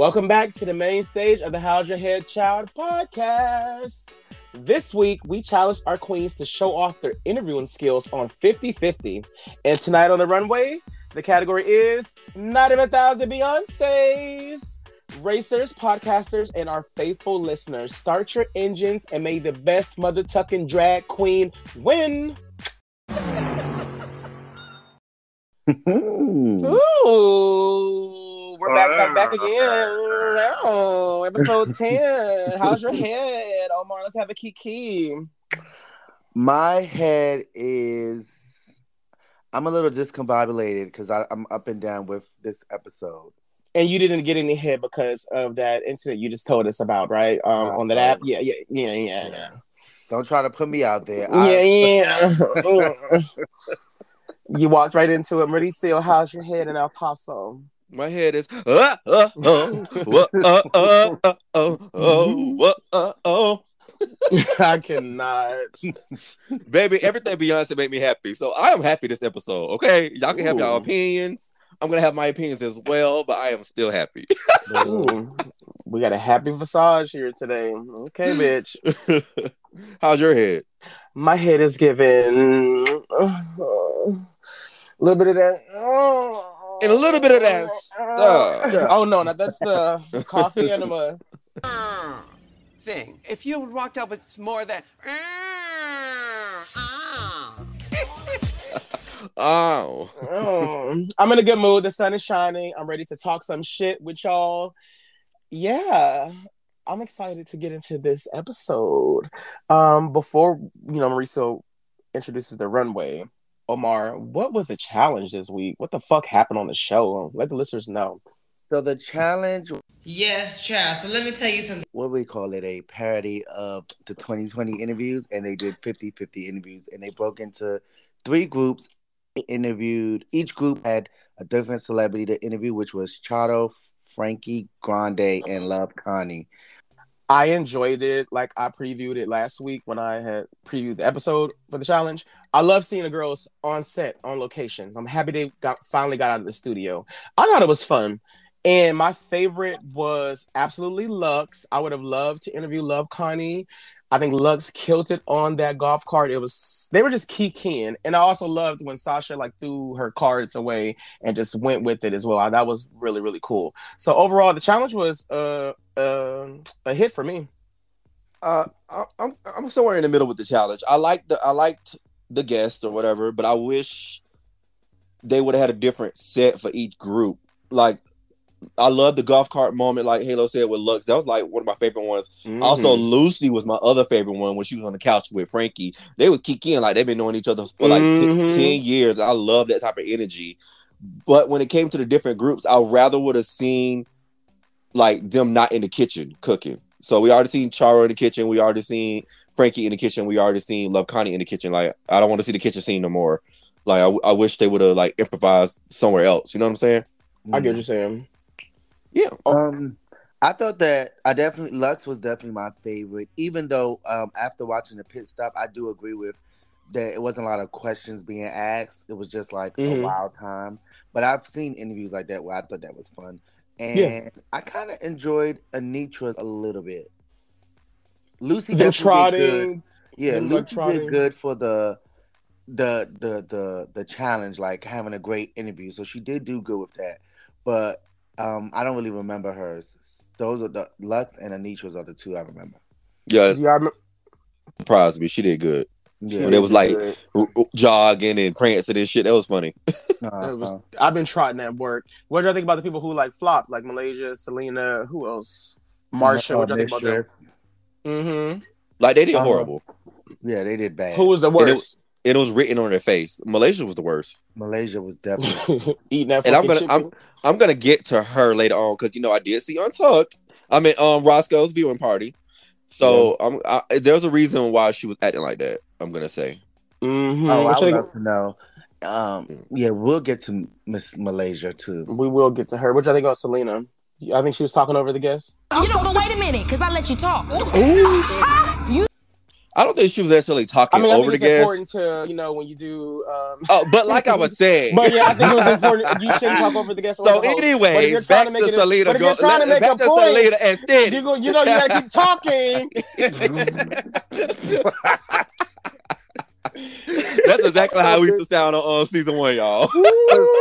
Welcome back to the main stage of the How's Your Head Child podcast. This week, we challenged our queens to show off their interviewing skills on 50 50. And tonight on the runway, the category is Not Even a Thousand Beyonce's. Racers, podcasters, and our faithful listeners, start your engines and may the best mother tucking drag queen win. Ooh, we're back, back, back again. Oh, episode 10. How's your head? Omar, let's have a kiki. My head is. I'm a little discombobulated because I'm up and down with this episode. And you didn't get any hit because of that incident you just told us about, right? Um, uh, on that app. Yeah, yeah, yeah, yeah, yeah. Don't try to put me out there. Yeah, I... yeah. you walked right into it. Mauricio, how's your head in El Paso? My head is uh, uh, oh, uh, uh, uh, uh, oh, oh, uh, uh oh. I cannot. Baby, everything Beyonce made me happy. So I am happy this episode. Okay. Y'all can have y'all opinions. I'm gonna have my opinions as well, but I am still happy. we got a happy visage here today. Okay, bitch. How's your head? My head is giving a little bit of that. Oh, and a little bit of that. Uh, oh no, no, that's the coffee enema thing. If you walked out with more than. oh. oh. I'm in a good mood. The sun is shining. I'm ready to talk some shit with y'all. Yeah. I'm excited to get into this episode. Um, before you know, Mauricio introduces the runway. Omar, what was the challenge this week? What the fuck happened on the show? Let the listeners know. So the challenge. Yes, child. So let me tell you something. What we call it? A parody of the 2020 interviews, and they did 50 50 interviews, and they broke into three groups. Interviewed each group had a different celebrity to interview, which was Charo, Frankie Grande, and Love Connie. I enjoyed it like I previewed it last week when I had previewed the episode for the challenge. I love seeing the girls on set, on location. I'm happy they got finally got out of the studio. I thought it was fun. And my favorite was absolutely Luxx. I would have loved to interview Love Connie. I think Luxx killed it on that golf cart. It was they were just keying, and I also loved when Sasha like threw her cards away and just went with it as well. That was really really cool. So overall, the challenge was uh, uh a hit for me. Uh, I'm I'm somewhere in the middle with the challenge. I liked the I liked the guest or whatever, but I wish they would have had a different set for each group. Like I love the golf cart moment, like Halo said with Luxx. That was like one of my favorite ones. Mm-hmm. Also, Loosey was my other favorite one when she was on the couch with Frankie. They would kick in like they've been knowing each other for like mm-hmm. t- 10 years. I love that type of energy. But when it came to the different groups, I rather would have seen like them not in the kitchen cooking. So we already seen Charo in the kitchen. We already seen Frankie in the kitchen. We already seen Love Connie in the kitchen. Like I don't want to see the kitchen scene no more. Like I, I wish they would have like improvised somewhere else. You know what I'm saying? I get what you're saying. Yeah. Um, I thought that I definitely Luxx was definitely my favorite. Even though um, after watching the pit stop, I do agree with that it wasn't a lot of questions being asked. It was just like mm-hmm. a wild time. But I've seen interviews like that where I thought that was fun, and yeah. I kind of enjoyed Anetra a little bit. Loosey the trotting, yeah, Loosey did good for the the the the the challenge, like having a great interview. So she did do good with that. But um, I don't really remember hers. Those are the Luxx and Anetra's are the two I remember. Yeah, yeah, I surprised me. She did good. Yeah, when it was like r- r- jogging and prancing and shit, that was funny. uh-huh. was, I've been trotting at work. What do you think about the people who like flopped, like Malaysia, Salina, who else? Marcia. What do you think about them? Mm-hmm. Like they did uh-huh. horrible. Yeah, they did bad. Who was the worst? It was written on their face. Malaysia was the worst. Malaysia was definitely eating that. And I'm gonna chicken. I'm I'm gonna get to her later on because you know I did see Untucked. I mean um Roscoe's viewing party. So yeah. I'm I, there's a reason why she was acting like that. I'm gonna say. Mm-hmm. Oh, I would love to know. Um, yeah, we'll get to Miss Malaysia too. We will get to her. Which I think about Salina. I think she was talking over the guest. You know, but wait a minute, because I let you talk. Ooh. you I don't think she was necessarily talking I mean, I over think the it's guest. important to you know when you do. Um, Oh, but like I was saying. but yeah, I think it was important. You shouldn't talk over the guest. So, the host. But if you're anyways, back to to, make it a- Salina. but if you're trying to make back a to point, Salina and Steady. You, go, you know, you gotta keep talking. That's exactly how we used to sound on uh, season one, y'all.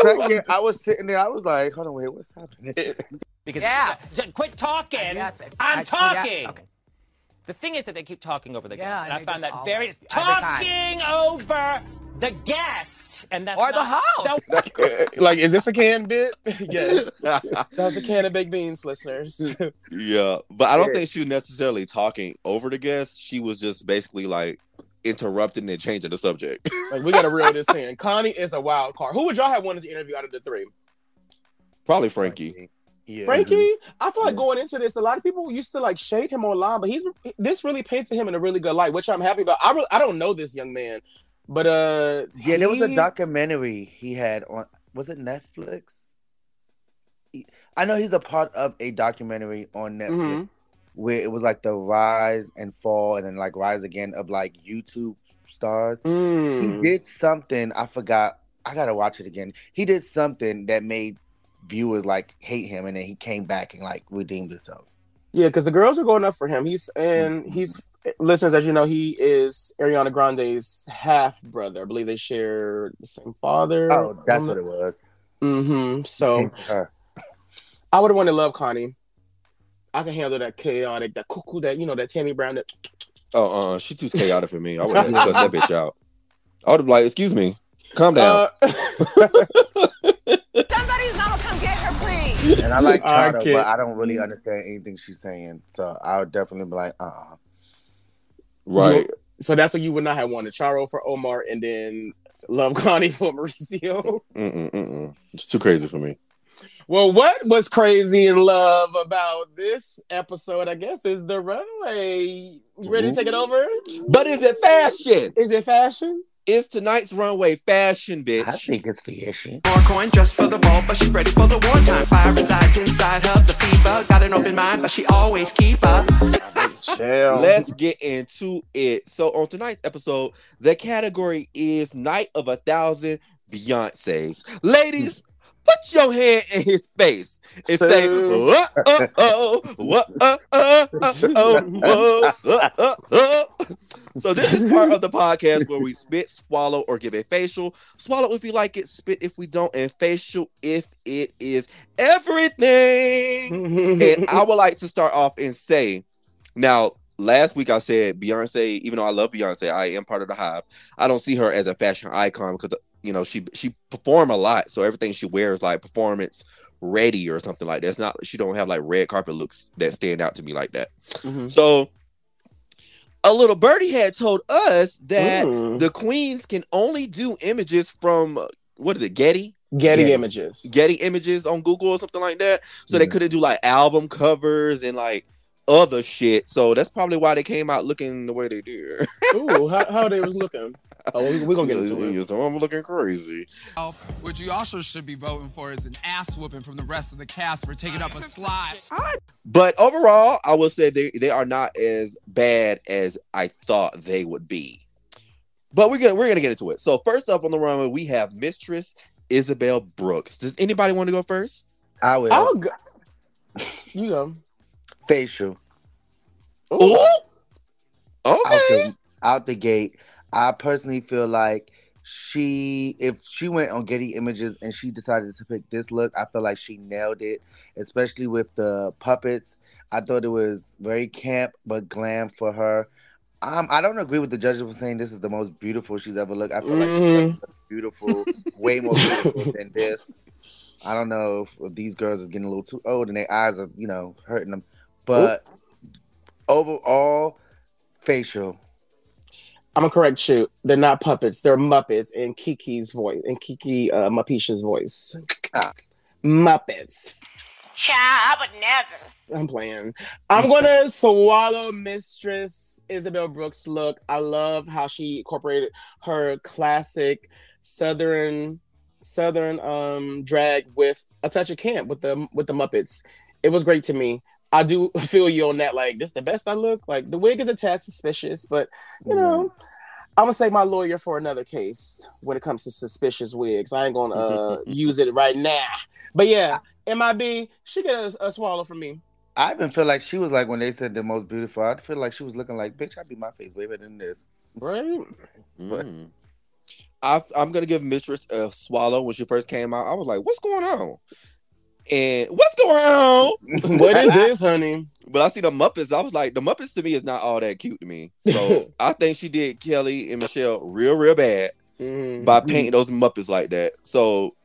Second, I was sitting there. I was like, "Hold on, wait, what's happening?" Because Yeah. Quit talking. Yes, it- I'm I- talking. yeah, okay. The thing is that they keep talking over the guest, Yeah, and and I they found just that very always- time. talking over the guest, and that's Or the not- host. So- eh, eh, like, is this a canned bit? yes, that was a can of baked beans, listeners. yeah, but I don't think she was necessarily talking over the guest. She was just basically like interrupting and changing the subject. like, we gotta reel this in. Connie is a wild card. Who would y'all have wanted to interview out of the three? Probably Frankie. Yeah. Frankie, I feel like going into this, a lot of people used to like shade him online, but he's this really painted him in a really good light, which I'm happy about. I really, I don't know this young man, but uh, Yeah, there was a documentary he had on. Was it Netflix? I know he's a part of a documentary on Netflix Mhm. where it was like the rise and fall, and then like rise again of like YouTube stars. Mm. He did something. I forgot. I gotta watch it again. He did something that made viewers like hate him, and then he came back and like redeemed himself. Yeah, because the girls are going up for him. He's and he's listeners, as you know, he is Ariana Grande's half brother. I believe they share the same father. Oh, that's what it was. Mm-hmm. So I would have wanted to Love Connie. I can handle that chaotic, that cuckoo, that you know, that Tammy Brown. That Oh, uh, she too chaotic for me. I would have cussed that bitch out. I would have like, excuse me, calm down. uh, Somebody's mama come get her, please. And I like I Charo, but I don't really understand anything she's saying. So I would definitely be like, uh uh right. so that's what you would not have wanted. Charo for Omar, and then Love Connie for Mauricio. Mm-mm, mm-mm. It's too crazy for me. Well, what was crazy in love about this episode? I guess is the runway. You ready to take it over? But is it fashion? Is it fashion? Is tonight's runway fashion, bitch? I think it's fishy. More coin just for the ball, but she ready for the wartime. Fire resides inside her, the fever. Got an open mind, but she always keep up. Let's get into it. So on tonight's episode, the category is Night of a Thousand Beyonces. Ladies, put your hand in his face and say, So- "Whoa, oh, oh, oh, oh, oh, oh, oh, oh, oh." So this is part of the podcast where we spit, swallow, or give a facial. Swallow if you like it, spit if we don't, and facial if it is everything. And I would like to start off and say, now, last week I said Beyonce, even though I love Beyonce, I am part of the hive. I don't see her as a fashion icon because you know she she perform a lot, so everything she wears like performance ready or something like that. It's not she don't have like red carpet looks that stand out to me like that. Mhm. So a little birdie had told us that Mm. the queens can only do images from uh, what is it, Getty? Getty Yeah. images. Getty images on Google or something like that. So they couldn't do like album covers and like other shit. So that's probably why they came out looking the way they did. Ooh, how, how they was looking. Oh, we, we're gonna get into it. So I'm looking crazy. Oh, what you also should be voting for is an ass whooping from the rest of the cast for taking up a slide. But overall, I will say they, they are not as bad as I thought they would be. But we're gonna we're gonna get into it. So first up on the runway, we have Mistress Isabelle Brooks. Does anybody want to go first? I will. I'll go. You go. Facial. Ooh. Out Okay. the, out the gate. I personally feel like she, if she went on Getty Images and she decided to pick this look, I feel like she nailed it, especially with the puppets. I thought it was very camp but glam for her. Um, I don't agree with the judges for saying this is the most beautiful she's ever looked. I feel like Mhm. she's beautiful, way more beautiful than this. I don't know if, if these girls is getting a little too old and their eyes are, you know, hurting them. But overall, facial. I'm gonna correct you. They're not puppets. They're Muppets in Kiki's voice, in Kiki uh, Mapisha's voice. Ah. Muppets. Child, I would never. I'm playing. I'm gonna swallow Mistress Isabelle Brooks look. I love how she incorporated her classic Southern Southern um drag with a touch of camp with the with the Muppets. It was great to me. I do feel you on that. Like, this the best I look. Like, the wig is a tad suspicious, but you know, I'm gonna say my lawyer for another case when it comes to suspicious wigs. I ain't gonna uh, use it right now. But yeah, MIB, she get a, a swallow from me. I even feel like she was like when they said the most beautiful. I feel like she was looking like, bitch, I be my face way better than this. Right? Mm. I, I'm gonna give Mistress a swallow when she first came out. I was like, "What's going on?" And what's going on? what is this, honey? But I see the Muppets. I was like, the Muppets to me is not all that cute to me. So I think she did Kelly and Michelle real, real bad Mhm. by painting those Muppets like that. So,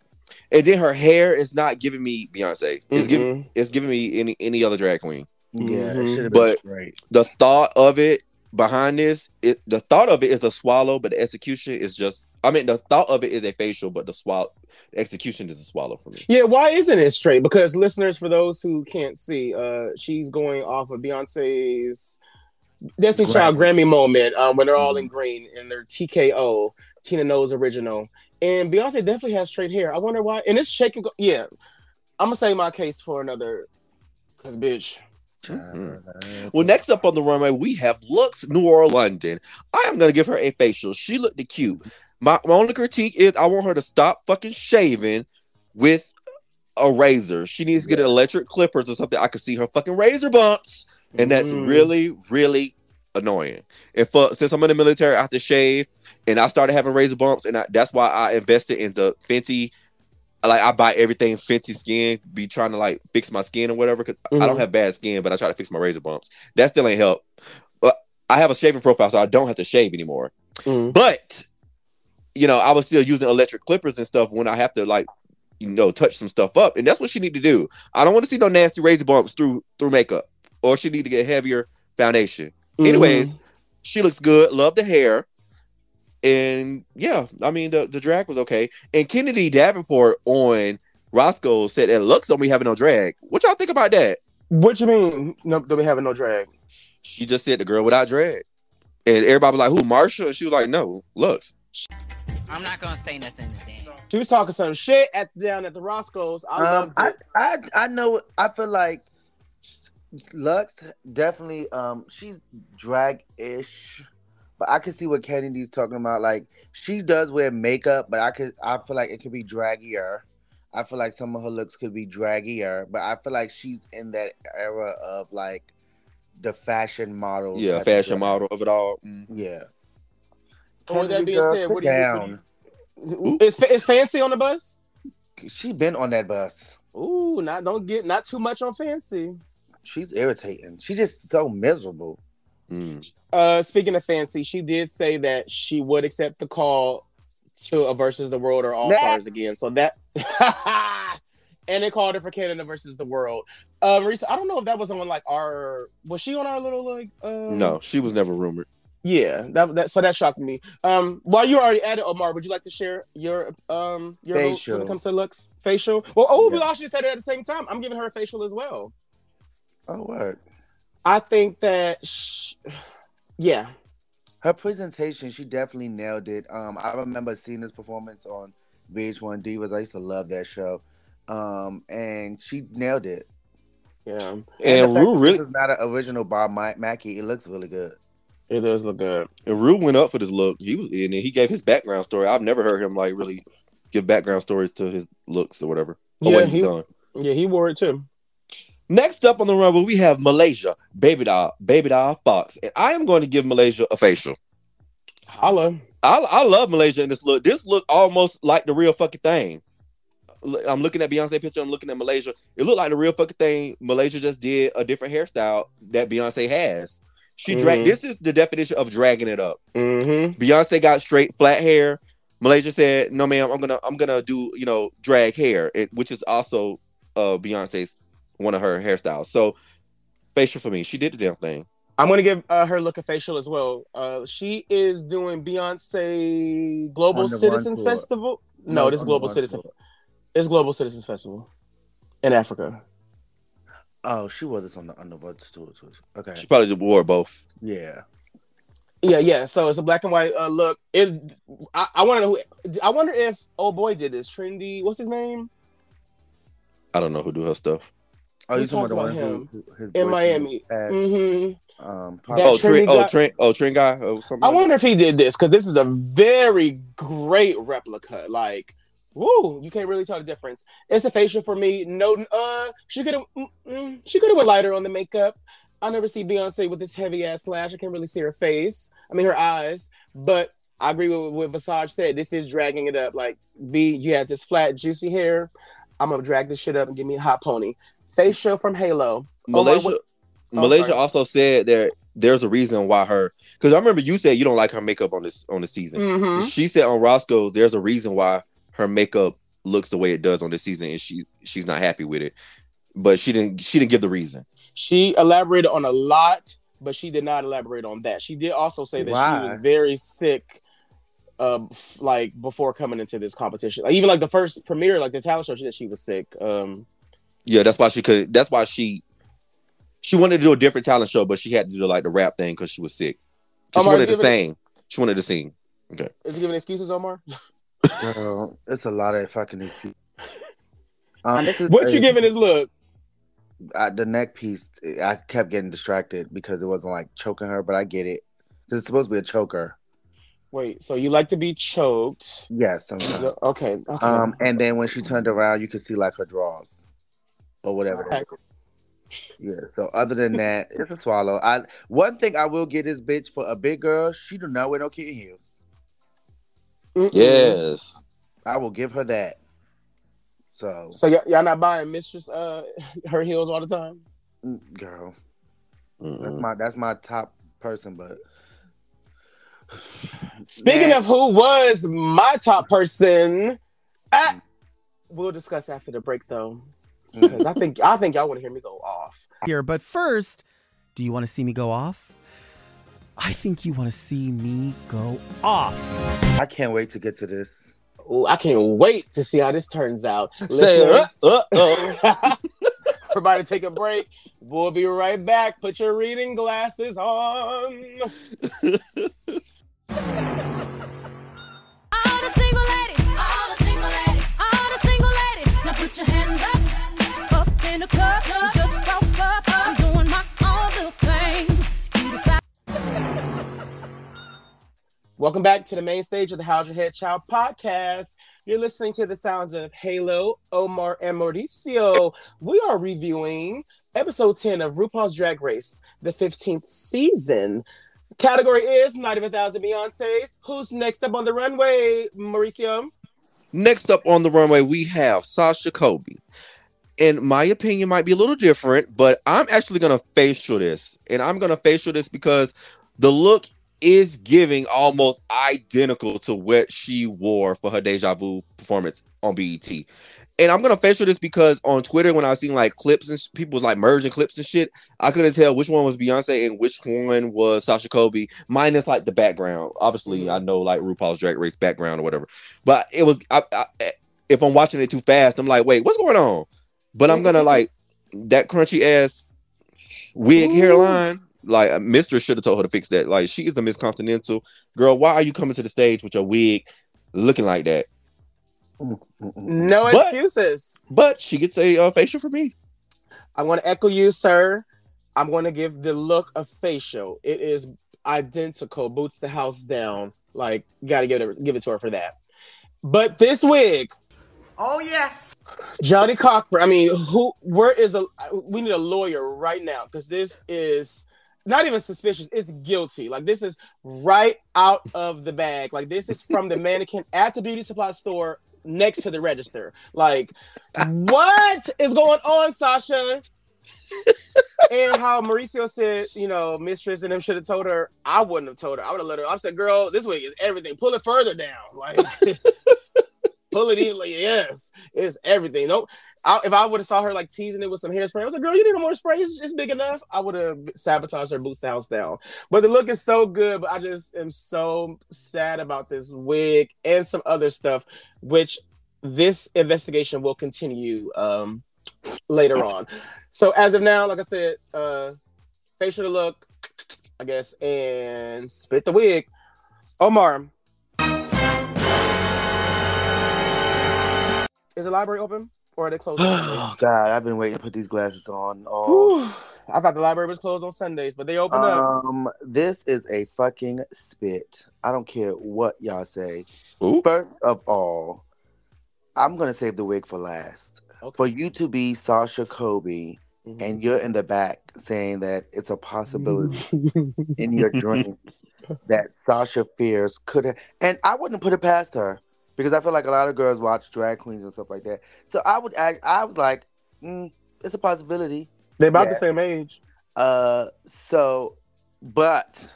and then her hair is not giving me Beyonce. It's giving Mhm. it's giving me any any other drag queen. Yeah, it Mhm. should But- straight. The thought of it behind this, it the thought of it is a swallow, but the execution is just. I mean, the thought of it is a facial, but the swallow the execution is a swallow for me. Yeah, why isn't it straight? Because listeners, for those who can't see, uh, she's going off of Beyonce's Destiny's Child Grammy moment um, when they're all in green in their TKO, Tina Knowles original. And Beyonce definitely has straight hair. I wonder why. And it's shaking. Go- yeah, I'm gonna say my case for another. Cause bitch, Mhm. Well, next up on the runway, we have Luxx Noir London. I am gonna give her a facial. She looked the cute. My, my only critique is I want her to stop fucking shaving with a razor. She needs to get electric clippers or something. I can see her fucking razor bumps, and that's Mm. really, really annoying. And for since I'm in the military, I have to shave, and I started having razor bumps, and I, that's why I invested into Fenty. Like I buy everything Fenty skin, be trying to like fix my skin or whatever. Cause I don't Mhm. have bad skin, but I try to fix my razor bumps. That still ain't help. But I have a shaving profile, so I don't have to shave anymore. Mm. But you know, I was still using electric clippers and stuff when I have to like, you know, touch some stuff up, and that's what she need to do. I don't want to see no nasty razor bumps through through makeup, or she need to get heavier foundation. Mm-hmm. Anyways, she looks good. Love the hair. And yeah, I mean the, the drag was okay. And Kennedy Davenport on Roscoe said Luxx don't be having no drag. What y'all think about that? what you mean? No, do we having no drag? She just said the girl without drag. And everybody was like, who, Marcia? And she was like, no, Luxx. I'm not gonna say nothing to today. She was talking some shit at down at the Roscoe's. I Um, I. I I know. I feel like Luxx definitely. Um, she's drag-ish, but I can see what Kennedy's talking about. Like she does wear makeup, but I could. I feel like it could be draggier. I feel like some of her looks could be draggier, but I feel like she's in that era of like the fashion model. Yeah, fashion model of it all. Mm. Yeah. Well, with that being girl, said, what do you down? Is, is fancy on the bus? She been on that bus. Ooh, not don't get not too much on fancy. She's irritating. She's just so miserable. Mm. Uh, speaking of fancy, she did say that she would accept the call to a versus the world or all Nah. stars again. So that, and they called her for Canada versus the world. Uh, Marisa, I don't know if that was on like our was she on our little like uh No, she was never rumored. Yeah that that so that shocked me. Um, while you already at it, Omar, would you like to share your um your vote when Facial. it comes to looks facial? Well, oh, we Yeah. all should say that at the same time. I'm giving her a facial as well. Oh, word. I think that, sh- yeah, Her presentation, she definitely nailed it. Um, I remember seeing this performance on VH1 Divas. I used to love that show. Um, and she nailed it. yeah, And, And the fact Ru really is not an original Bob Ma- Mackie. It looks really good. It does look good. and Ru went up for this look. He was and he gave his background story. I've never heard him like really give background stories to his looks or whatever. Or Yeah, what he's he- done. Yeah, he wore it too. Next up on the runway, we have Malaysia, Baby Doll, Babydoll Foxx. And I am going to give Malaysia a facial. Holla. I, I love Malaysia in this look. This look almost like the real fucking thing. I'm looking at Beyonce picture. I'm looking at Malaysia. It looked like the real fucking thing. Malaysia just did a different hairstyle that Beyonce has. She drag. Mhm. This is the definition of dragging it up. Mm-hmm. Beyonce got straight flat hair. Malaysia said, "No, ma'am. I'm gonna I'm gonna do you know drag hair, it, which is also uh Beyonce's one of her hairstyles. So facial for me. She did the damn thing. I'm gonna give uh, her look a facial as well. Uh, she is doing Beyonce Global On Citizens Festival. No, this is Global Run Citizen. Tour. It's Global Citizens Festival in Africa. Oh, she was this on the Underwood tour too. Okay. She probably wore both. Yeah. Yeah, yeah. So it's a black and white uh, look. It. I, I want to know. Who, I wonder if oh boy did this. Trendy. What's his name? I don't know who do her stuff. Oh, you talking about about him who, who- in boyfriend Miami. had, hmm um, Oh, trendy Trent. Oh, guy- Trent. Oh, Trent guy. or something. I like wonder if he did this because this is a very great replica. Like, woo, you can't really tell the difference. It's a facial for me. No, uh, she could have, mm, she could have went lighter on the makeup. I never see Beyonce with this heavy ass lash. I can't really see her face. I mean, her eyes. But I agree with what Visage said. This is dragging it up. Like, B, you had this flat, juicy hair. I'm gonna drag this shit up and give me a hot pony. Facial from Halo. Malaysia. Oh, oh, Malaysia sorry. also said that there's a reason why her because I remember you said you don't like her makeup on this on the season. Mhm. She said on Roscoe's there's a reason why her makeup looks the way it does on this season, and she she's not happy with it. But she didn't she didn't give the reason. She elaborated on a lot, but she did not elaborate on that. She did also say that she was very sick, uh, f- like before coming into this competition. Like even like the first premiere, like the talent show, she said she was sick. Um, Yeah, that's why she could. That's why she she wanted to do a different talent show, but she had to do like the rap thing because she was sick she wanted to you it- sing. She wanted to sing. Okay is he giving excuses, Omar? Girl, it's a lot of fucking excuses. Um, What you giving his look? uh, the neck piece, I kept getting distracted because it wasn't like choking her, but I get it because it's supposed to be a choker. Wait, so you like to be choked? Yes, sometimes. Okay, okay. Um, and then when she turned around, you could see like her drawers or whatever. that Yeah. So other than that, it's a swallow. I one thing I will get this bitch for a big girl. She do not wear no kitten heels. Mm-mm. Yes. I will give her that. So, So y- y'all not buying Mistress uh her heels all the time? mm, girl, that's Mm-mm. my that's my top person. But Speaking Nah. of who was my top person, ah, we'll discuss after the break though. Mm. Because I think I think y'all want to hear me go off. here. But first, do you want to see me go off? I think you want to see me go off. I can't wait to get to this. Ooh, I can't wait to see how this turns out. Say Listeners, uh, uh, uh. Everybody take a break. We'll be right back. Put your reading glasses on. Welcome back to the main stage of the How's Your Head Child podcast. You're listening to the sounds of Halo, Omar, and Mauricio. We are reviewing episode 10 of RuPaul's Drag Race, the 15th season. Category is Night of a Thousand Beyonces. Who's next up on the runway, Mauricio? Next up on the runway, we have Sasha Colby. And my opinion, might be a little different, but I'm actually gonna facial this, and I'm gonna facial this because the look is giving almost identical to what she wore for her deja vu performance on BET. And I'm gonna facial this because on Twitter, when I was seeing like clips and sh- people was like merging clips and shit, I couldn't tell which one was Beyonce and which one was Sasha Colby, minus like the background. Obviously, mm-hmm. I know like RuPaul's Drag Race background or whatever, but it was I, I, if I'm watching it too fast, I'm like, wait, what's going on? But I'm mm-hmm. gonna like that crunchy ass wig hairline. Like uh, Mistress should have told her to fix that. Like she is a Miss Continental girl. Why are you coming to the stage with your wig looking like that? No But- excuses. But she gets a uh, facial for me. I'm going to echo you, sir. I'm going to give the look a facial. It is identical, boots the house down. Like, got to give it, give it to her for that. But this wig, Oh, yes. Johnnie Cochran. I mean, who? Where is a? We need a lawyer right now because this is not even suspicious. It's guilty. Like this is right out of the bag. Like this is from the mannequin at the beauty supply store next to the register. Like, what is going on, Sasha? and how Mauricio said, you know, mistress and them should have told her. I wouldn't have told her. I would have let her. I said, girl, this wig is everything. Pull it further down. Like. pull it in. Like, yes, it's everything. Nope. I, if I would have saw her like teasing it with some hairspray, I was like, girl, you need more spray. It's just big enough. I would have sabotaged her boots house down. But the look is so good. But I just am so sad about this wig and some other stuff, which this investigation will continue um, later on. So as of now, like I said, uh, facial look, I guess, and spit the wig. Omar, is the library open? or are they closed Oh God, I've been waiting to put these glasses on. Oh, I thought the library was closed on Sundays, but they open up. um, this is a fucking spit. I don't care what y'all say. Ooh. First of all, I'm gonna save the wig for last. Okay. For you to be Sasha Colby Mhm. and you're in the back saying that it's a possibility in your dreams that Sasha Fierce could have, and I wouldn't put it past her because I feel like a lot of girls watch drag queens and stuff like that. So I would, I, I was like, mm, it's a possibility. They're about Yeah. the same age. Uh, so, but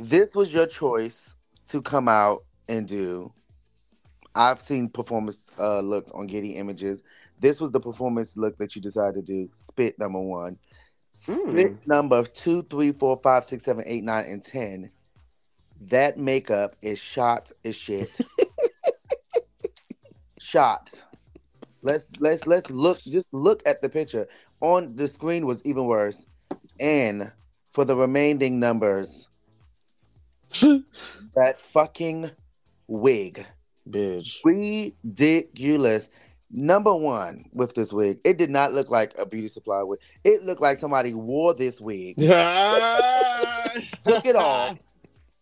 this was your choice to come out and do. I've seen performance uh, looks on Getty Images. This was the performance look that you decided to do. Spit number one. Spit number two, three, four, five, six, seven, eight, nine, and ten. That makeup is shot as shit. shot. Let's let's let's look. Just look at the picture on the screen was even worse. And for the remaining numbers, that fucking wig, Bitch. ridiculous. Number one with this wig, it did not look like a beauty supply wig. It looked like somebody wore this wig, took it off,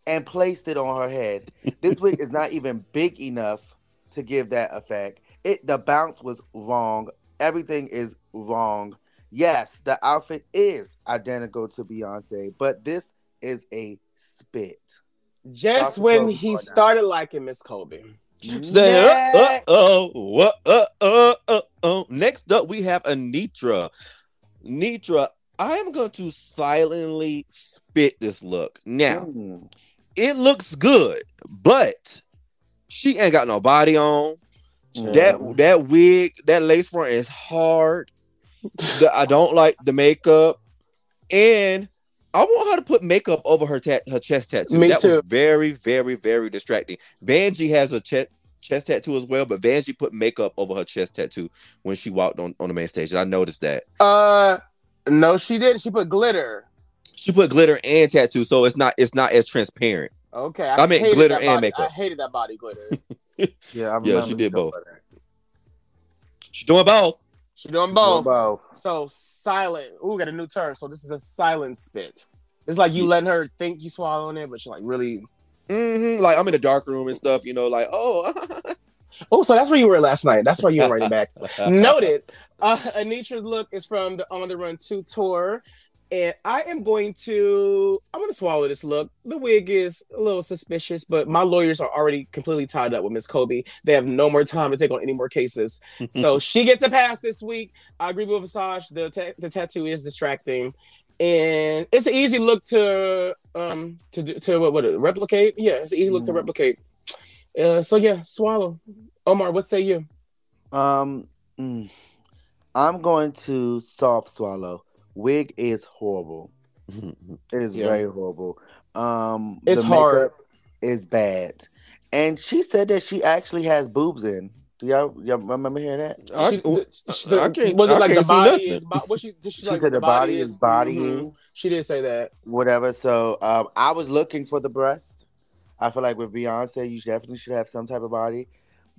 and placed it on her head. This wig is not even big enough to give that effect. It the bounce was wrong. Everything is wrong. Yes, the outfit is identical to Beyonce, but this is a spit. Just Dr. when Kobe he going down. started liking Miss Colby. Say, uh, uh, Next. oh, what, uh, uh, uh, uh. Next up, we have Anetra. Nitra, I am going to silently spit this look. Now, Mm. it looks good, but she ain't got no body on. Yeah. That that wig, that lace front is hard. The- I don't like the makeup, and I want her to put makeup over her tat her chest tattoo. Me that was too. very, very, very distracting. Vanjie has a chest chest tattoo as well, but Vanjie put makeup over her chest tattoo when she walked on, on the main stage. And I noticed that. Uh, no, she didn't. She put glitter. She put glitter and tattoo, so it's not it's not as transparent. Okay, I meant hated glitter that and body- makeup. I hated that body glitter. Yeah, I Yeah, she did both. She's doing both. She's doing that. both. Both. So silent. Ooh, we got a new term. So this is a silent spit. It's like you Yeah. letting her think you swallowing it, but you're like really. hmm Like I'm in the dark room and stuff, you know, like oh. Oh, so that's where you were last night. That's why you were writing back. Noted. Uh, Anetra's look is from the On the Run 2 tour. And I am going to I'm gonna swallow this look. The wig is a little suspicious, but my lawyers are already completely tied up with Miss Colby. They have no more time to take on any more cases. So she gets a pass this week. I agree with Visage. The ta- the tattoo is distracting, and it's an easy look to um to do to what, what replicate. Yeah, it's an easy look to Mhm. replicate. Uh, so yeah, swallow. Omar, what say you? Um, mm, I'm going to soft swallow. Wig is horrible. It is Yeah. very horrible. Um, It's the hard. makeup Is bad, and she said that she actually has boobs in. Do y'all, y'all remember hearing that? I, She- the- I can't. was it I like can't the body is? bo- What she? Did she, She like, said the body is bodying. Mhm. She didn't say that. Whatever. So, um, I was looking for the breast. I feel like with Beyonce, you definitely should have some type of body.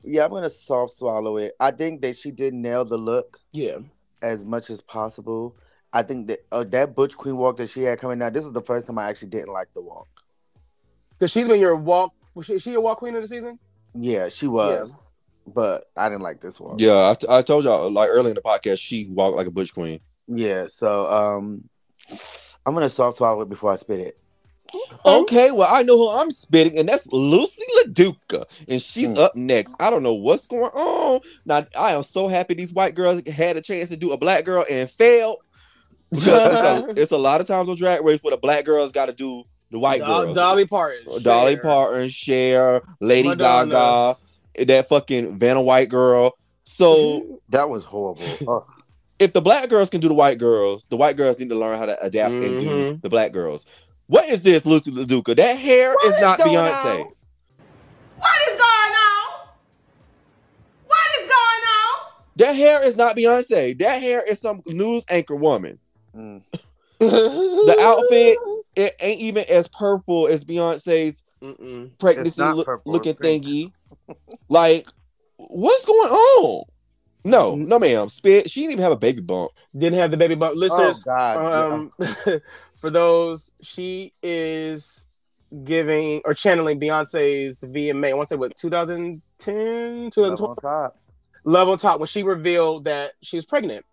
Yeah, I'm gonna soft swallow it. I think that she did nail the look. Yeah. as much as possible. I think that uh, that Butch Queen walk that she had coming out. This is the first time I actually didn't like the walk. Because she's been your walk. Was she, is she your walk queen of the season? Yeah, she was, but I didn't like this walk. Yeah, I, I told y'all like early in the podcast, she walked like a butch queen. yeah. So um, I'm gonna soft swallow it before I spit it. Okay, well, I know who I'm spitting, and that's Loosey LaDuca, and she's Mm. up next. I don't know what's going on. Now, I am so happy these white girls had a chance to do a black girl and failed. Because it's, a, it's a lot of times on Drag Race where the black girls got to do the white Doll- girls. Dolly Parton. Dolly Cher. Parton, Cher, Lady Madonna. Gaga, that fucking Vanna White girl. So That was horrible. Ugh. if the black girls can do the white girls, the white girls need to learn how to adapt and do Mhm. the black girls. What is this, Loosey LaDuca? That hair What is is not Beyonce. on? What is going on? What is going on? That hair is not Beyonce. That hair is some news anchor woman. Mm. The outfit, it ain't even as purple as Beyonce's Mm-mm. pregnancy not look- purple, looking thingy. like, what's going on? No, no, ma'am. Spit. She didn't even have a baby bump. Didn't have the baby bump. Listeners, Oh, God, um, for those, she is giving or channeling Beyonce's VMA. I want to say what 2010, Love 2012. on top. Love on top when she revealed that she was pregnant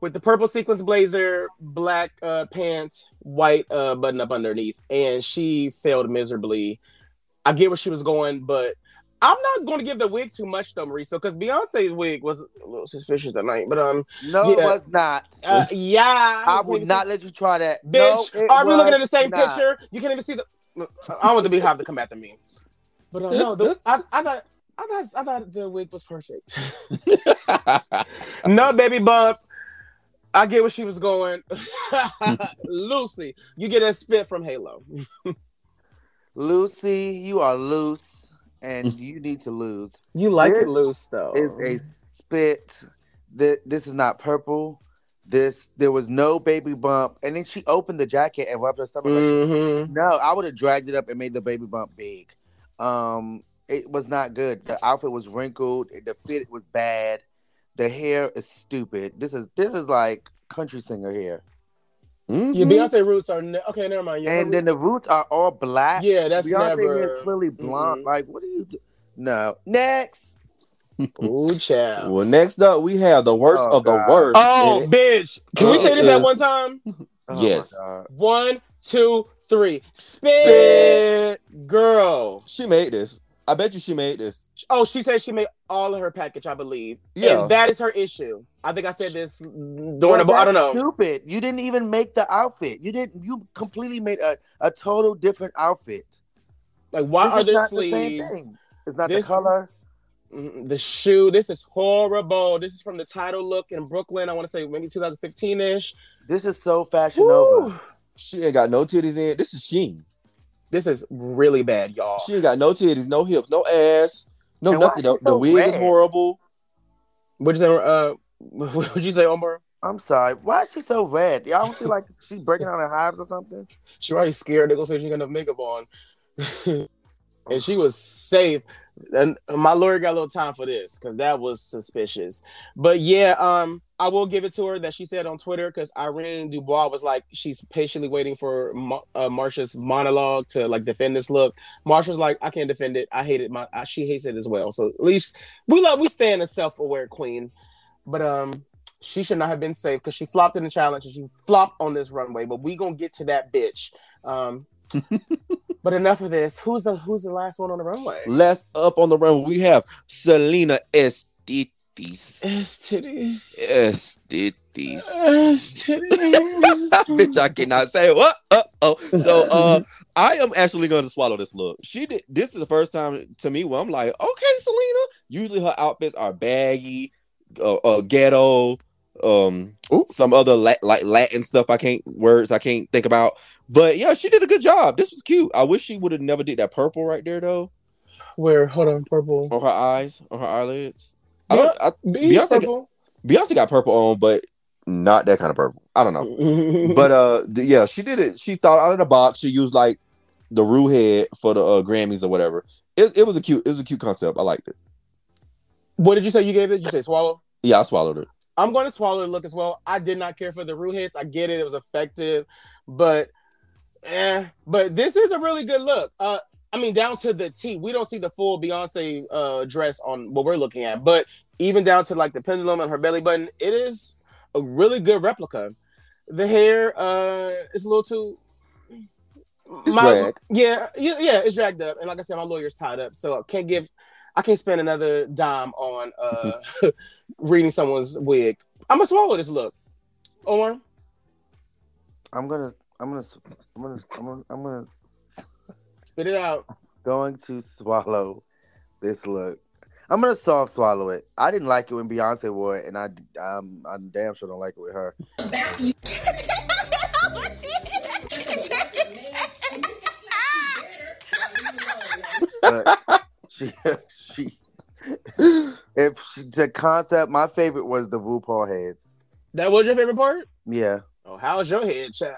with the purple sequins blazer, black uh, pants, white uh, button up underneath, and she failed miserably. I get where she was going, but I'm not going to give the wig too much though, Mauricio, because Beyonce's wig was a little suspicious that night. But um, No, it was not. uh, yeah, I would not let you try that. Bitch, No, are we looking at the same not. picture? You can't even see the. I want the beehive to come after me. But uh, no, the, I, I thought I thought I thought the wig was perfect. no baby bump. I get where she was going. Loosey, you get a spit from Halo. Loosey, you are loose, and you need to lose. You like This it loose though. Is a spit. This, this is not purple. This there was no baby bump, and then she opened the jacket and rubbed her stomach. Mhm. No, I would have dragged it up and made the baby bump big. Um, it was not good. The outfit was wrinkled. The fit was bad. The hair is stupid. This is this is like country singer hair. Your Beyonce roots are ne- okay. Never mind. Your And then the roots are all black. Yeah, that's Beyonce never- is clearly blonde. Like, what do you do? No. Next. Ooh, child. Well, next up we have the worst Oh, of the worst. Oh, And bitch! Can we Uh, say this at one time? Oh, yes. my One, two, three. Spit, Spit. girl. She made this. I bet you she made this. Oh, she said she made all of her package, I believe. Yeah. And that is her issue. I think I said this during Well, the. I don't know. Stupid. You didn't even make the outfit. You didn't. You completely made a, a total different outfit. Like, why This are there the sleeves? thing. It's not This- the color. The shoe. This is horrible. This is from the TIDAL look in Brooklyn. I want to say maybe 2015 ish. This is so fashion over. She ain't got no titties in. This is Sheen. This is really bad, y'all. She ain't got no titties, no hips, no ass, no And nothing. she The, the so wig is horrible. What'd you say? Uh, what'd you say, Omar? I'm sorry. Why is she so red? Y'all don't feel like she's breaking out in hives or something? She already scared. They're gonna say she gonna have makeup on, and she was safe. And my lawyer got a little time for this because that was suspicious. But yeah, um, I will give it to her that she said on Twitter because Irene Dubois was like she's patiently waiting for uh, Marcia's monologue to like defend this look. Marcia's like, I can't defend it. I hate it. My I, she hates it as well. So at least we love we stand a self aware queen. But um, she should not have been safe because she flopped in the challenge and she flopped on this runway. But we gonna get to that bitch. Um, but enough of this. Who's the who's the last one on the runway? Last up on the run, we have Salina EsTitties. Estitis. Estitis. Estitis. Bitch, I cannot say what. Uh oh. So uh I am actually going to swallow this look. She did this is the first time to me where I'm like, okay, Salina. Usually her outfits are baggy, uh, uh ghetto, um some other la- like Latin stuff I can't words I can't think about. But yeah, she did a good job. This was cute. I wish she would have never did that purple right there though Where? Hold on, purple. on her eyes, on her eyelids. I don't. I, Beyonce, got, purple. Beyonce got purple on, but not that kind of purple. I don't know. but uh, th- yeah, she did it. She thought out of the box. She used like the Ru head for the uh, Grammys or whatever. It, it was a cute. It was a cute concept. I liked it. what did you say? You gave it? You say swallow? Yeah, I swallowed it. I'm going to swallow the look as well. I did not care for the root hits. I get it; it was effective, but eh. But this is a really good look. Uh, I mean, down to the T. We don't see the full Beyonce uh dress on what we're looking at, but even down to like the pendulum and her belly button, it is a really good replica. The hair uh is a little too. It's my- drag. Yeah, yeah, yeah, it's dragged up, and like I said, my lawyer's tied up, so I can't give. I can't spend another dime on uh reading someone's wig. I'm gonna swallow this look. Omar, I'm gonna, I'm gonna, I'm gonna, I'm gonna, I'm gonna, spit it out. going to swallow this look. I'm gonna soft swallow it. I didn't like it when Beyonce wore it, and I, I'm, I'm damn sure don't like it with her. But she, she, if the concept, my favorite was the RuPaul heads. That was your favorite part? Yeah, Oh, how's your head, child?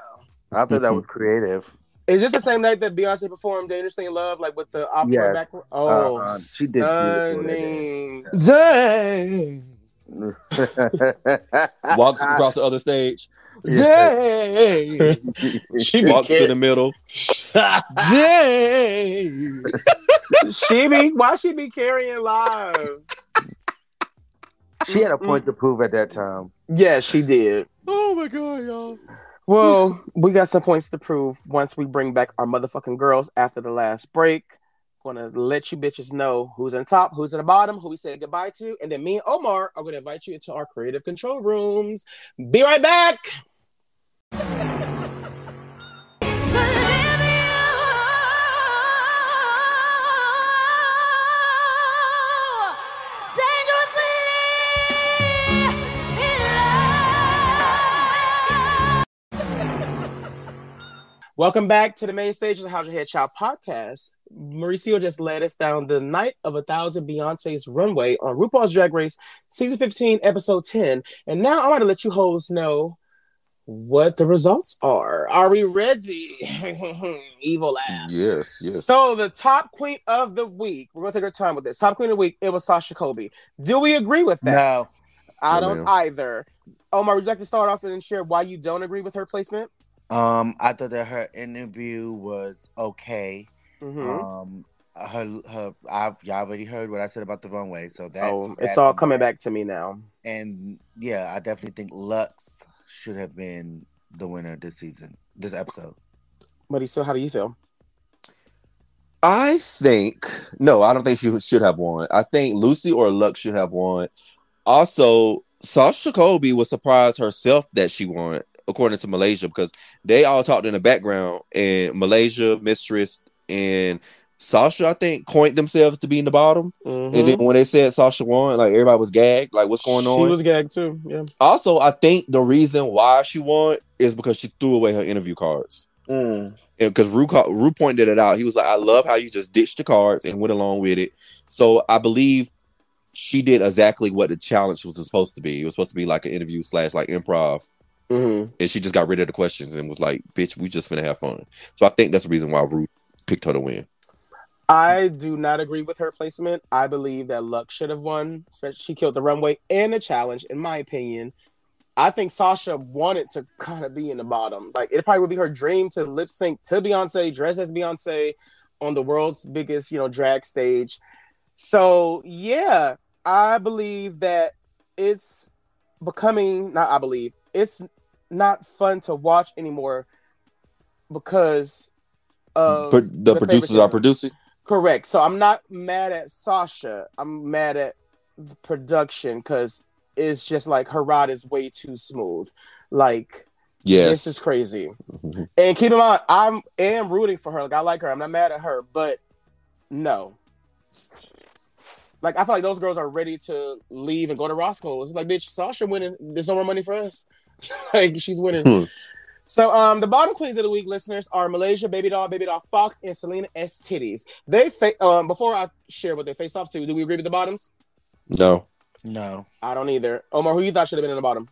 I thought that was creative. Is this the same night that Beyonce performed "Dangerously in Love" like with the opera Yes. background? Uh, oh, Uh-uh. She did beautiful that stunning. Dang. Walks across the other stage. Dang. She Walks to the middle. Dang. she be why she be carrying live? She had a point to prove at that time. Yeah, she did. Oh my god, y'all. Well, we got some points to prove once we bring back our motherfucking girls after the last break. Gonna let you bitches know who's in the top, who's in the bottom, who we said goodbye to, and then me and Omar are gonna invite you into our creative control rooms. Be right back. Welcome back to the main stage of the How to Head Child podcast. Mauricio just led us down the night of a thousand Beyonce's runway on RuPaul's Drag Race, season 15, episode 10. And now I want to let you hoes know what the results are. Are we ready? Evil laugh. Yes, yes. So the top queen of the week, we're gonna take our time with this. Top queen of the week, it was Sasha Colby. Do we agree with that? No. I No, don't ma'am. either. Omar, would you like to start off and share why you don't agree with her placement? Um, I thought that her interview was okay. Mhm. Um, her her I've y'all already heard what I said about the runway, so that's oh, it's that's all coming back to me now. And yeah, I definitely think Luxx should have been the winner this season, this episode. Buddy, so how do you feel? I think no, I don't think she should have won. I think Loosey or Luck should have won. Also, Sasha Colby was surprised herself that she won, according to Malaysia, because they all talked in the background, and Malaysia, Mistress, and Sasha, I think, coined themselves to be in the bottom. And then when they said Sasha won, like everybody was gagged, like what's going on? She was gagged too. Yeah. Also, I think the reason why she won is because she threw away her interview cards. Because Ru, ca- Ru pointed it out. He was like, I love how you just ditched the cards and went along with it. So I believe she did exactly what the challenge was supposed to be. It was supposed to be like an interview slash like improv. Mm-hmm. And she just got rid of the questions and was like, bitch, we just finna have fun. So I think that's the reason why Ru picked her to win. I do not agree with her placement. I believe that Luxx should have won. She killed the runway and the challenge, in my opinion. I think Sasha wanted to kind of be in the bottom. Like it probably would be her dream to lip sync to Beyonce, dress as Beyonce on the world's biggest, you know, drag stage. So yeah, I believe that it's becoming not I believe it's not fun to watch anymore because of But the, producers are producing. Correct. So I'm not mad at Sasha. I'm mad at the production because it's just like her ride is way too smooth. Like Yes. this is crazy. Mm-hmm. And keep in mind, I'm am rooting for her. Like I like her. I'm not mad at her, but no. Like I feel like those girls are ready to leave and go to Roscoe. It's like, bitch, Sasha winning. There's no more money for us. like she's winning. Hmm. So um the bottom queens of the week listeners are Malaysia, Babydoll, Baby Doll Fox, and Salina EsTitties. They fa- um before I share what they faced off to, do we agree with the bottoms? No. No. I don't either. Omar, who you thought should have been in the bottom?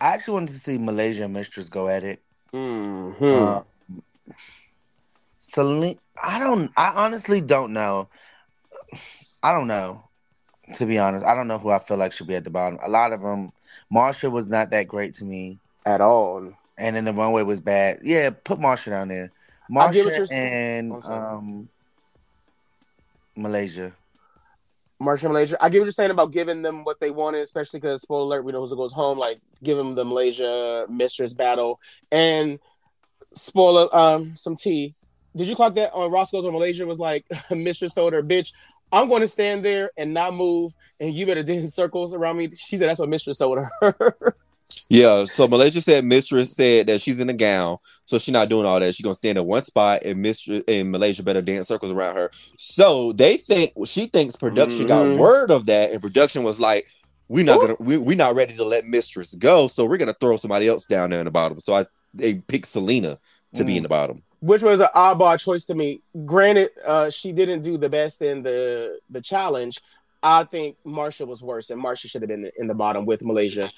I actually wanted to see Malaysia Mistress go at it. Mm-hmm. Uh, Celine, I don't. I honestly don't know. I don't know. To be honest, I don't know who I feel like should be at the bottom. A lot of them. Marcia was not that great to me at all, and then the runway was bad. Yeah, put Marcia down there. Marcia and um, Malaysia. Marcia Malaysia. I get what you're saying about giving them what they wanted, especially because spoiler alert, we know who goes home. Like give them the Malaysia mistress battle and spoiler um some tea. Did you clock that on Roscoe's or Malaysia was like mistress told her, bitch, I'm going to stand there and not move, and you better dance circles around me. She said that's what mistress told her. Yeah, so Malaysia said Mistress said that she's in a gown, so she's not doing all that. She's gonna stand in one spot, and Mistress and Malaysia better dance circles around her. So they think she thinks production Mhm. got word of that, and production was like, "We're not gonna, we, we're not ready to let Mistress go, so we're gonna throw somebody else down there in the bottom." So I they picked Salina to be in the bottom. Which was an oddball choice to me. Granted, uh, she didn't do the best in the the challenge. I think Marcia was worse, and Marcia should have been in the bottom with Malaysia.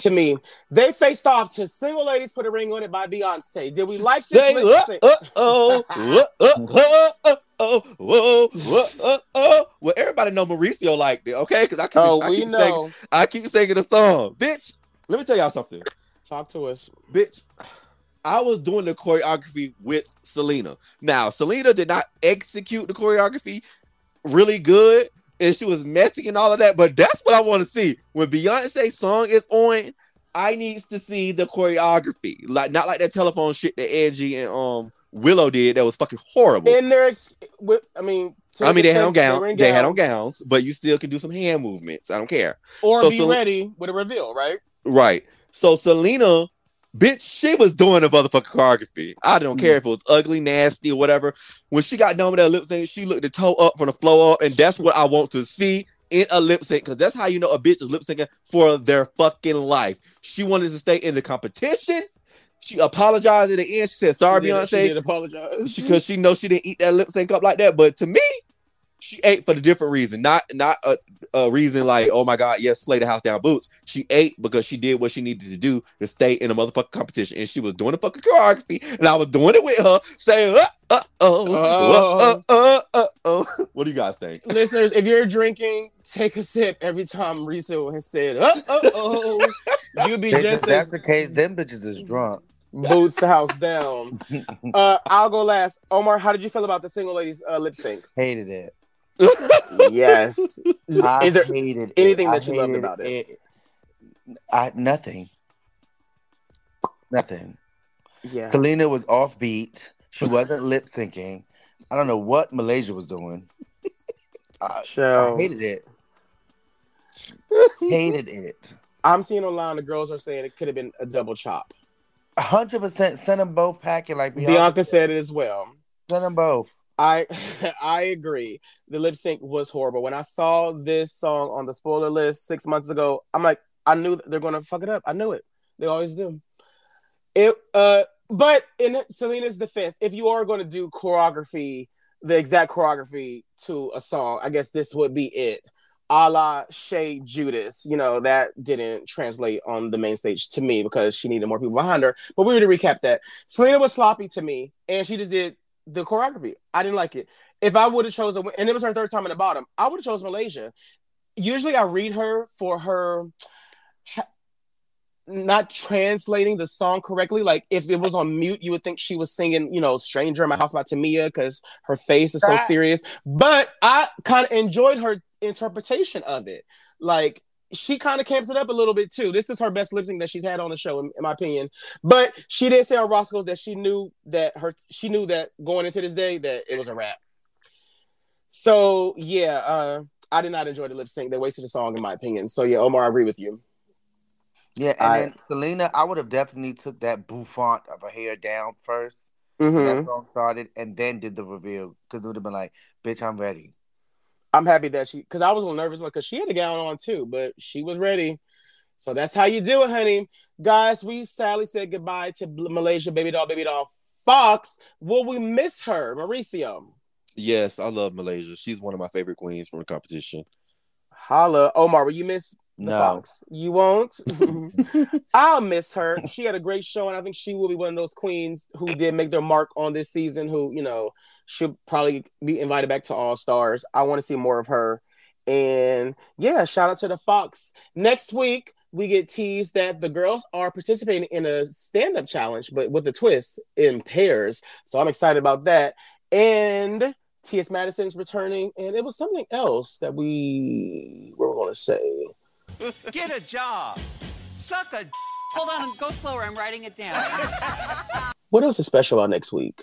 To me, they faced off to "Single Ladies Put a Ring on It" by Beyonce. Did we like this? Say, sync? uh, oh, uh, uh, uh, uh, oh, whoa, whoa, uh, oh. Well, everybody know Mauricio liked it, okay? Because I keep, Oh, I keep know. Singing, I keep singing the song, bitch. Let me tell y'all something, Talk to us. bitch. I was doing the choreography with Salina. Now, Salina did not execute the choreography really good, and she was messy and all of that. But that's what I want to see when Beyonce's song is on. I needs to see the choreography, like not like that telephone shit that Angie and um Willow did that was fucking horrible. In their, ex- with, I mean, I mean, they had on gowns. They had on gowns. gowns, but you still can do some hand movements. I don't care. or So be Sel- ready with a reveal, right? Right. So Salina, bitch, she was doing the motherfucking choreography. I don't care mm. if it was ugly, nasty, or whatever. When she got done with that lip sync, she looked the toe up from the floor up, and that's what I want to see in a lip sync because that's how you know a bitch is lip syncing for their fucking life. She wanted to stay in the competition. She apologized at the end. She said, "Sorry, She did- She Beyonce," did apologize. because she knows she didn't eat that lip sync up like that. But to me, she ate for the different reason, not not a, a reason like, oh my god, yes, slay the house down boots. She ate because she did what she needed to do to stay in a motherfucking competition, and she was doing the fucking choreography, and I was doing it with her, saying, uh, uh, oh, uh, uh, uh, uh, uh. What do you guys think? Listeners, if you're drinking, take a sip every time Riso has said, "Oh, oh, oh," you'd be If just that's the case, them bitches is drunk. boots the house down. Uh, I'll go last. Omar, how did you feel about the single ladies uh, lip sync? Hated it. Yes. I Is there hated it. anything I that you loved about it? I nothing. Nothing. Yeah. Salina was offbeat. She wasn't lip syncing. I don't know what Malaysia was doing. I, So I hated it. hated it. I'm seeing online the girls are saying it could have been a double chop. hundred percent. Send them both packing like Bianca. Bianca said it as well. Send them both. I I agree. The lip sync was horrible. When I saw this song on the spoiler list six months ago, I'm like, I knew they're gonna fuck it up. I knew it. They always do. It uh but in Salina's defense, if you are gonna do choreography, the exact choreography to a song, I guess this would be it. A la Shay Judas, you know, that didn't translate on the main stage to me because she needed more people behind her. But we were to recap that. Salina was sloppy to me, and she just did the choreography. I didn't like it. If I would have chosen, and it was her third time in the bottom, I would have chosen Malaysia. Usually, I read her for her not translating the song correctly. Like if it was on mute, you would think she was singing, you know, "Stranger in My House" by Tamia because her face is so serious. But I kind of enjoyed her interpretation of it. Like she kind of camps it up a little bit too. This is her best lip sync that she's had on the show, in, in my opinion. But she did say on Roscoe's that she knew that her she knew that going into this day that it was a wrap. So yeah, uh, I did not enjoy the lip sync. They wasted the song, in my opinion. So yeah, Omar, I agree with you. Yeah, and I- then Salina, I would have definitely took that bouffant of her hair down 1st when Mhm. that song started, and then did the reveal because it would have been like, "Bitch, I'm ready." I'm happy that she because I was a little nervous because she had a gown on too, but she was ready. So that's how you do it, honey. Guys, we sadly said goodbye to Malaysia Babydoll, baby doll Fox. Will we miss her, Mauricio? Yes, I love Malaysia. She's one of my favorite queens from the competition. Holla, Omar. Will you miss No. Foxx? You won't. I'll miss her. She had a great show, and I think she will be one of those queens who did make their mark on this season. Who you know should probably be invited back to All Stars. I want to see more of her. And yeah, shout out to the Foxx. Next week we get teased that the girls are participating in a stand-up challenge, but with a twist in pairs. So I'm excited about that. And T.S. Madison's returning, and it was something else that we were going to say. Get a job. Suck a. Hold on, go slower. I'm writing it down. What else is special about next week?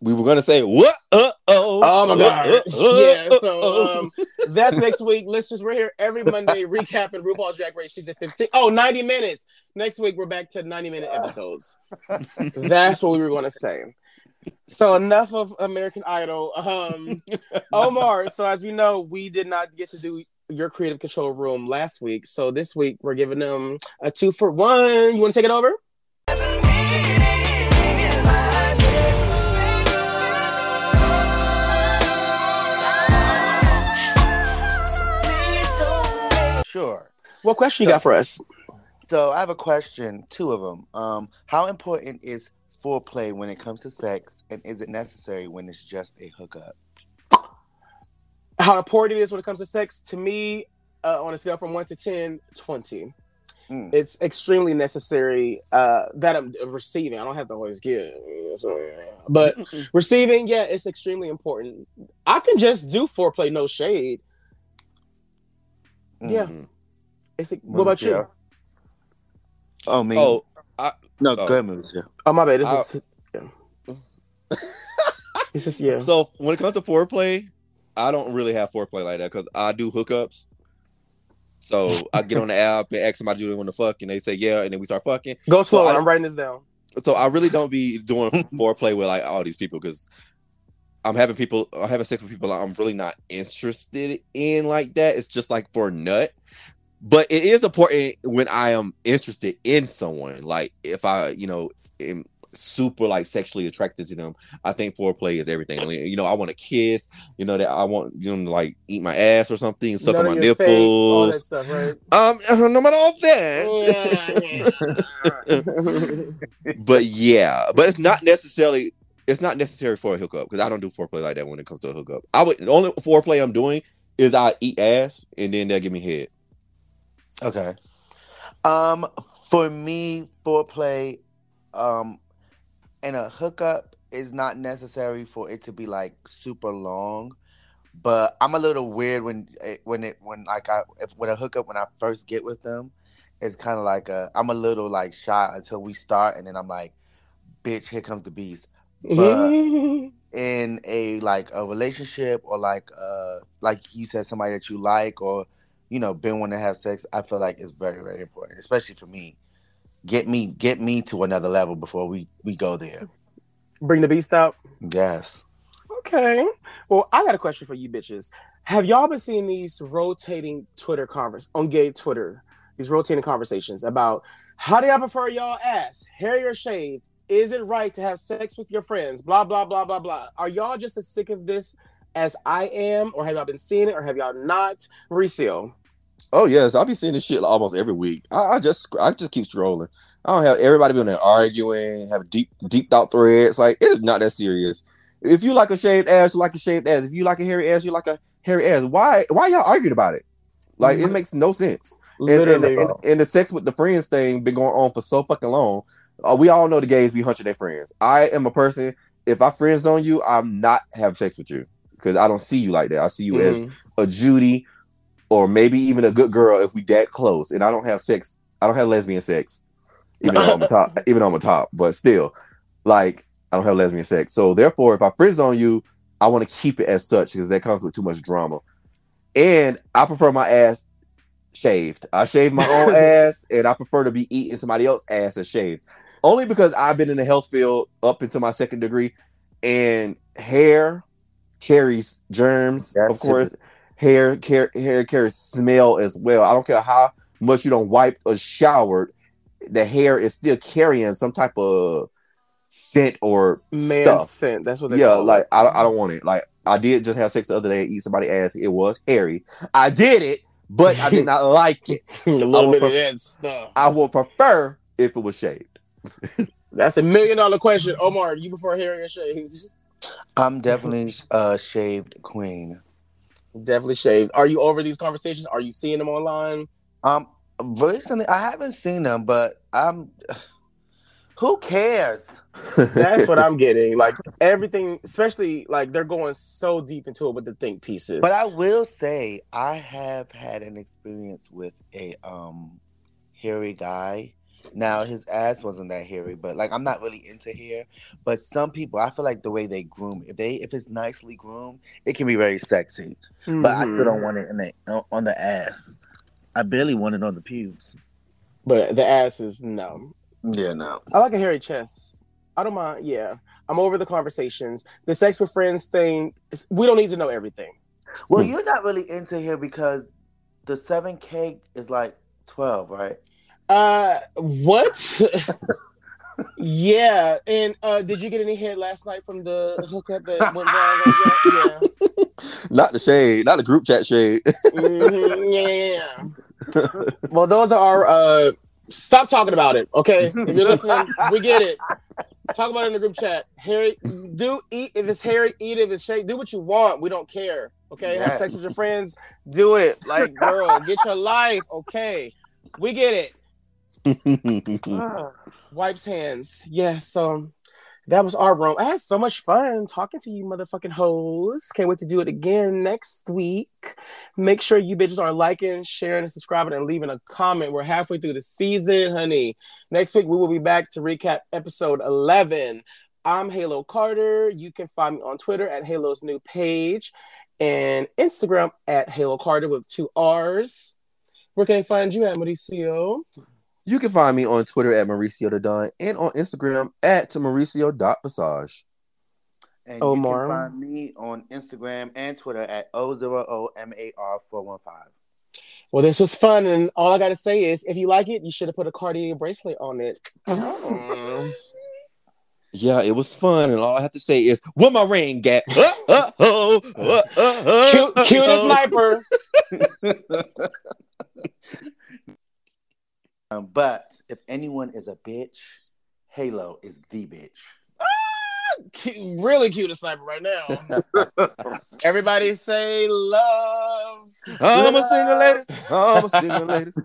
We were gonna say what? Uh oh. Oh my god! Uh, uh, yeah, uh, so uh. um, that's next week. Listeners, we're here every Monday recapping RuPaul's Drag Race season 15. Oh, 90 minutes. Next week we're back to 90 minute episodes. that's what we were going to say. So enough of American Idol. Um, Omar. So as we know, we did not get to do your creative control room last week. So this week we're giving them a two for one. You want to take it over? Sure. What question you got for us? So I have a question, two of them. Um, how important is foreplay when it comes to sex, and is it necessary when it's just a hookup? How important it is when it comes to sex to me uh, on a scale from 1 to 10 20 Mm. it's extremely necessary uh, that i'm receiving i don't have to always give so, but receiving yeah it's extremely important i can just do foreplay no shade yeah Mhm. it's what about you Yeah. Oh me. Oh, I, no, oh. go ahead, Moose. Yeah. oh my bad this I- is yeah. it's just yeah So when it comes to foreplay, I don't really have foreplay like that because I do hookups. So I get on the app and ask somebody do they want to fuck, and they say yeah, and then we start fucking. go So I- i'm writing this down So I really don't be doing foreplay with like all these people because I'm having people, I'm having sex with people I'm really not interested in like that. It's just like for nut. But it is important when I am interested in someone. Like if I, you know, am super like sexually attracted to them, I think foreplay is everything. I mean, you know, I want to kiss, you know, that I want you know to like eat my ass or something, suck None on my your fake, nipples. stuff, right? Um, no matter all that. but yeah, but it's not necessarily it's not necessary for a hookup because I don't do foreplay like that when it comes to a hookup. I would the only foreplay I'm doing is I eat ass and then they'll give me head. Okay. Um, for me, foreplay, um, and a hookup is not necessary for it to be like super long. But I'm a little weird when it, when it when like I if when a hookup when I first get with them, it's kind of like a I'm a little like shy until we start, and then I'm like, bitch, here comes the beast. But in a like a relationship or like uh like you said somebody that you like or you know been wanting to have sex i feel like it's very very important especially for me get me get me to another level before we we go there bring the beast out yes Okay. Well, I got a question for you bitches. Have y'all been seeing these rotating Twitter convers on gay Twitter? These rotating conversations about how do y'all prefer y'all ass, hairy or shaved? Is it right to have sex with your friends? Blah blah blah blah blah. Are y'all just as sick of this as I am, or have y'all been seeing it, or have y'all not? Reseal. Oh yes, I'll be seeing this shit almost every week. I, I just I just keep scrolling. I don't have everybody being there arguing, have deep deep thought threads. Like it is not that serious. If you like a shaved ass, you like a shaved ass. If you like a hairy ass, you like a hairy ass. Why why y'all arguing about it? Like it makes no sense. And, and, and, and the sex with the friends thing been going on for so fucking long. Uh, we all know the gays be hunching their friends. I am a person. If I friends on you, I'm not having sex with you because I don't see you like that. I see you as Mhm. a Judy or maybe even a good girl if we that close. And I don't have sex. I don't have lesbian sex, even on I'm top. Even though I'm top, but still, like I don't have lesbian sex. So therefore, if I friends on you, I want to keep it as such because that comes with too much drama. And I prefer my ass shaved. I shave my own ass, and I prefer to be eating somebody else's ass as shaved. Only because I've been in the health field up into my second degree, and hair carries germs, That's of course. Hair, care hair carries smell as well. I don't care how much you don't wipe or showered, the hair is still carrying some type of scent or Man stuff. scent. That's what they Yeah, call like it. I, don't- I don't want it. Like I did just have sex the other day, and eat somebody's ass. It was hairy. I did it, but I did not like it. a I little would bit of that stuff. I would prefer if it was shaved. That's the million dollar question. Omar, you prefer hairy or shaved? i'm definitely a shaved queen Definitely shaved. Are you over these conversations? Are you seeing them online? um recently i haven't seen them but i'm who cares That's what I'm getting. Like everything, especially like they're going so deep into it with the think pieces. But I will say I have had an experience with a um hairy guy. Now his ass wasn't that hairy, but like I'm not really into hair. But some people, I feel like the way they groom, if they if it's nicely groomed, it can be very sexy. But I still don't Mhm. want it in the on the ass. I barely want it on the pubes. But the ass is no. Yeah, no. I like a hairy chest. I don't mind. Yeah, I'm over the conversations. The sex with friends thing. We don't need to know everything. Well, you're not really into hair because the seven K is like twelve, right? Uh, what? yeah, and uh, did you get any head last night from the hookup that went wrong? Yeah. Not the shade, not the group chat shade. Mhm, yeah. well, those are our. Uh, stop talking about it, okay? If you're listening, we get it. Talk about it in the group chat. Harry, do eat if it's Harry, eat if it's Shake. Do what you want. We don't care. Okay, have sex with your friends. Do it. Like, girl, get your life. Okay, we get it. Ah, wipes hands. Yeah. So that was our room. I had so much fun talking to you, motherfucking hoes. Can't wait to do it again next week. Make sure you bitches are liking, sharing, and subscribing, and leaving a comment. We're halfway through the season, honey. Next week we will be back to recap episode 11. I'm Halo Carter. You can find me on Twitter at Halo's new page and Instagram at Halo Carter with two R's. Where can I find you at, Mauricio? You can find me on Twitter at Mauricio the Don and on Instagram at Mauricio.passage. And Omar. you can find me on Instagram and Twitter at O0OMAR415. Well, this was fun, and all I gotta say is, if you like it, you should have put a Cartier bracelet on it. Mm. Yeah, it was fun, and all I have to say is, what my ring at?" Uh, uh, oh, uh, Cue, cue the oh. sniper. Um, but if anyone is a bitch, Halo is the bitch. Cue- really cute the sniper right now. Everybody say love. I'm a single ladies. I'm a single ladies.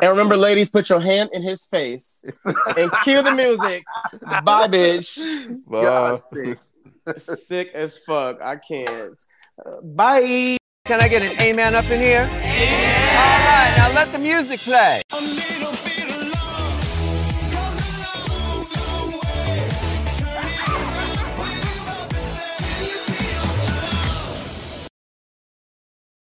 And remember, ladies, put your hand in his face and cue the music. Bye, bitch. Bye. Sick as fuck. I can't. Uh, bye. Can I get an amen up in here? All right, now let the music play.